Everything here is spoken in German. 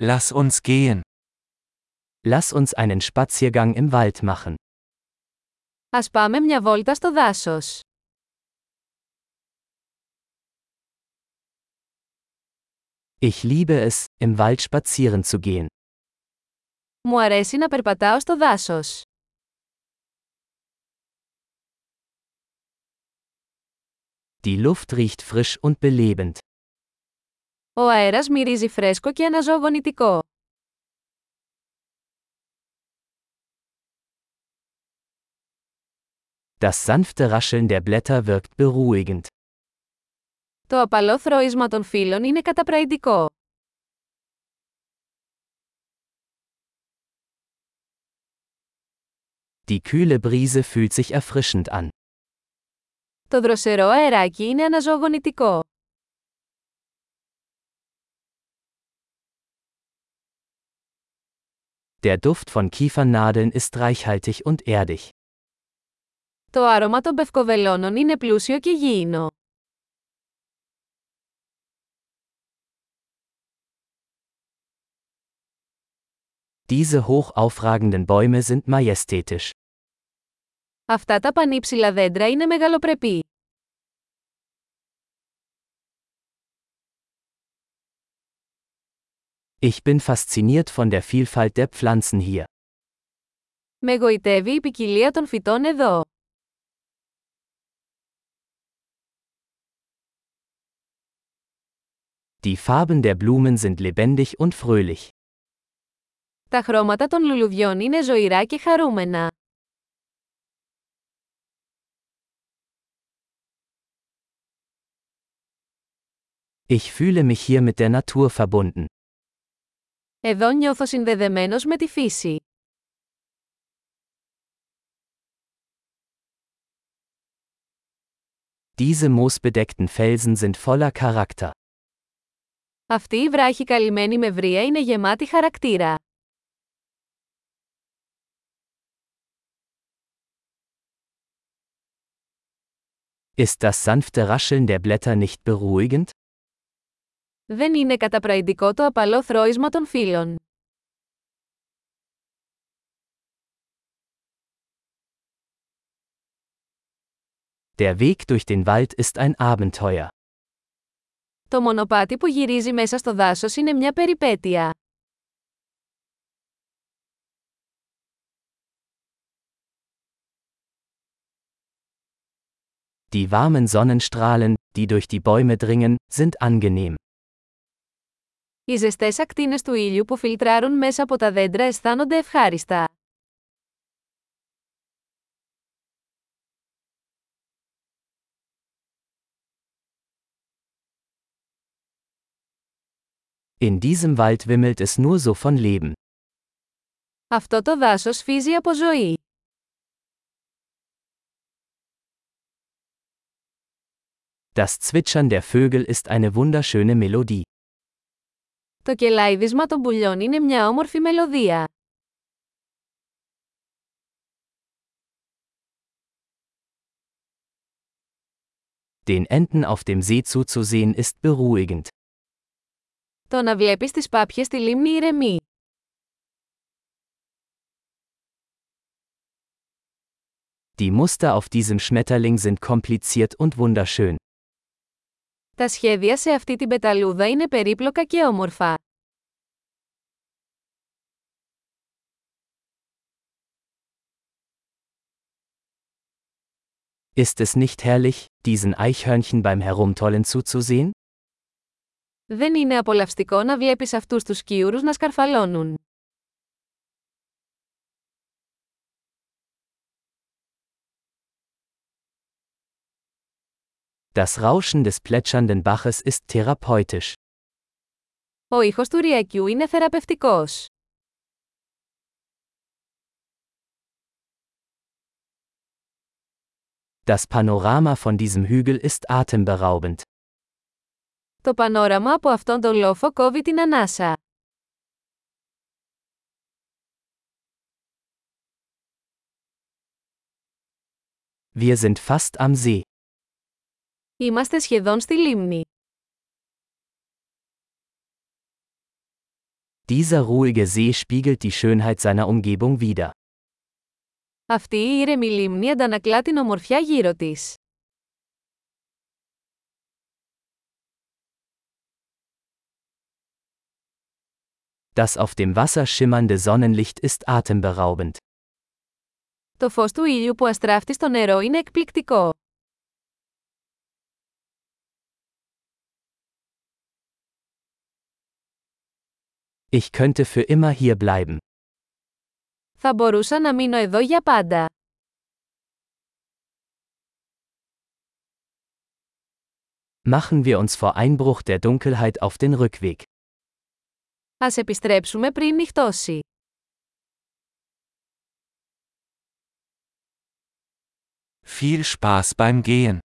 Lass uns gehen. Lass uns einen Spaziergang im Wald machen. Ας πάμε μια βόλτα στο δάσος. Ich liebe es, im Wald spazieren zu gehen. Μου αρέσει να περπατάω στο δάσος. Die Luft riecht frisch und belebend. Ο αέρας μυρίζει φρέσκο και αναζωογονητικό. Das sanfte Rascheln der Blätter wirkt beruhigend. Το απαλό θροίσμα των φύλων είναι καταπραϊντικό. Die kühle Brise fühlt sich erfrischend an. Το δροσερό αεράκι είναι αναζωογονητικό. Der Duft von Kiefernadeln ist reichhaltig und erdig. Το άρωμα των πευκοβελώνων είναι πλούσιο και γήινο. Diese hoch aufragenden Bäume sind majestätisch. Αυτά τα πανύψηλα δέντρα είναι μεγαλοπρεπή. Ich bin fasziniert von der Vielfalt der Pflanzen hier. Με γοητεύει η ποικιλία των φυτών εδώ. Die Farben der Blumen sind lebendig und fröhlich. Τα χρώματα των λουλουδιών είναι ζωηρά και χαρούμενα. Ich fühle mich hier mit der Natur verbunden. Εδώ νιώθω συνδεδεμένος με τη φύση. Diese moosbedeckten Felsen sind voller Charakter. Αυτή η βράχη καλυμμένη με βρία είναι γεμάτη χαρακτήρα. Ist das sanfte Rascheln der Blätter nicht beruhigend? Δεν είναι καταπραϊντικό το απαλό θρώισμα των φύλων. Der Weg durch den Wald ist ein Abenteuer. Το μονοπάτι που γυρίζει μέσα στο δάσος είναι μια περιπέτεια. Die warmen Sonnenstrahlen, die durch die Bäume dringen, sind angenehm. Οι ζεστές ακτίνες του ήλιου που φιλτράρουν μέσα από τα δέντρα αισθάνονται ευχάριστα. In diesem Wald wimmelt es nur so von Leben. Αυτό το δάσος φύζει από ζωή. Das Zwitschern der Vögel ist eine wunderschöne Melodie. Το κελάιδισμα των πουλιών είναι μια όμορφη μελωδία. Den Enten auf dem See zuzusehen ist beruhigend. Το να βλέπεις τις πάπιες στη λίμνη ηρεμεί. Die Muster auf diesem Schmetterling sind kompliziert und wunderschön. Τα σχέδια σε αυτή την πεταλούδα είναι περίπλοκα και όμορφα. Ist es nicht herrlich, diesen Eichhörnchen beim Herumtollen zuzusehen? Δεν είναι απολαυστικό να βλέπεις αυτούς τους σκιούρους να σκαρφαλώνουν. Das Rauschen des plätschernden Baches ist therapeutisch. Ο ήχος του ρυακιού είναι θεραπευτικός. Das Panorama von diesem Hügel ist atemberaubend. Το πανόραμα από αυτόν τον λόφο κόβει την ανάσα. Wir sind fast am See. Είμαστε σχεδόν στη λίμνη. Dieser ruhige See spiegelt die Schönheit seiner Umgebung wider. Αυτή η ήρεμη λίμνη αντανακλά την ομορφιά γύρω της. Das auf dem Wasser schimmernde Sonnenlicht ist atemberaubend. Το φως του ήλιου που αστράφτει στο νερό είναι εκπληκτικό. Ich könnte für immer hier bleiben. Θα μπορούσα να μείνω εδώ για πάντα. Machen wir uns vor Einbruch der Dunkelheit auf den Rückweg. Ας επιστρέψουμε πριν νυχτώσει. Viel Spaß beim Gehen.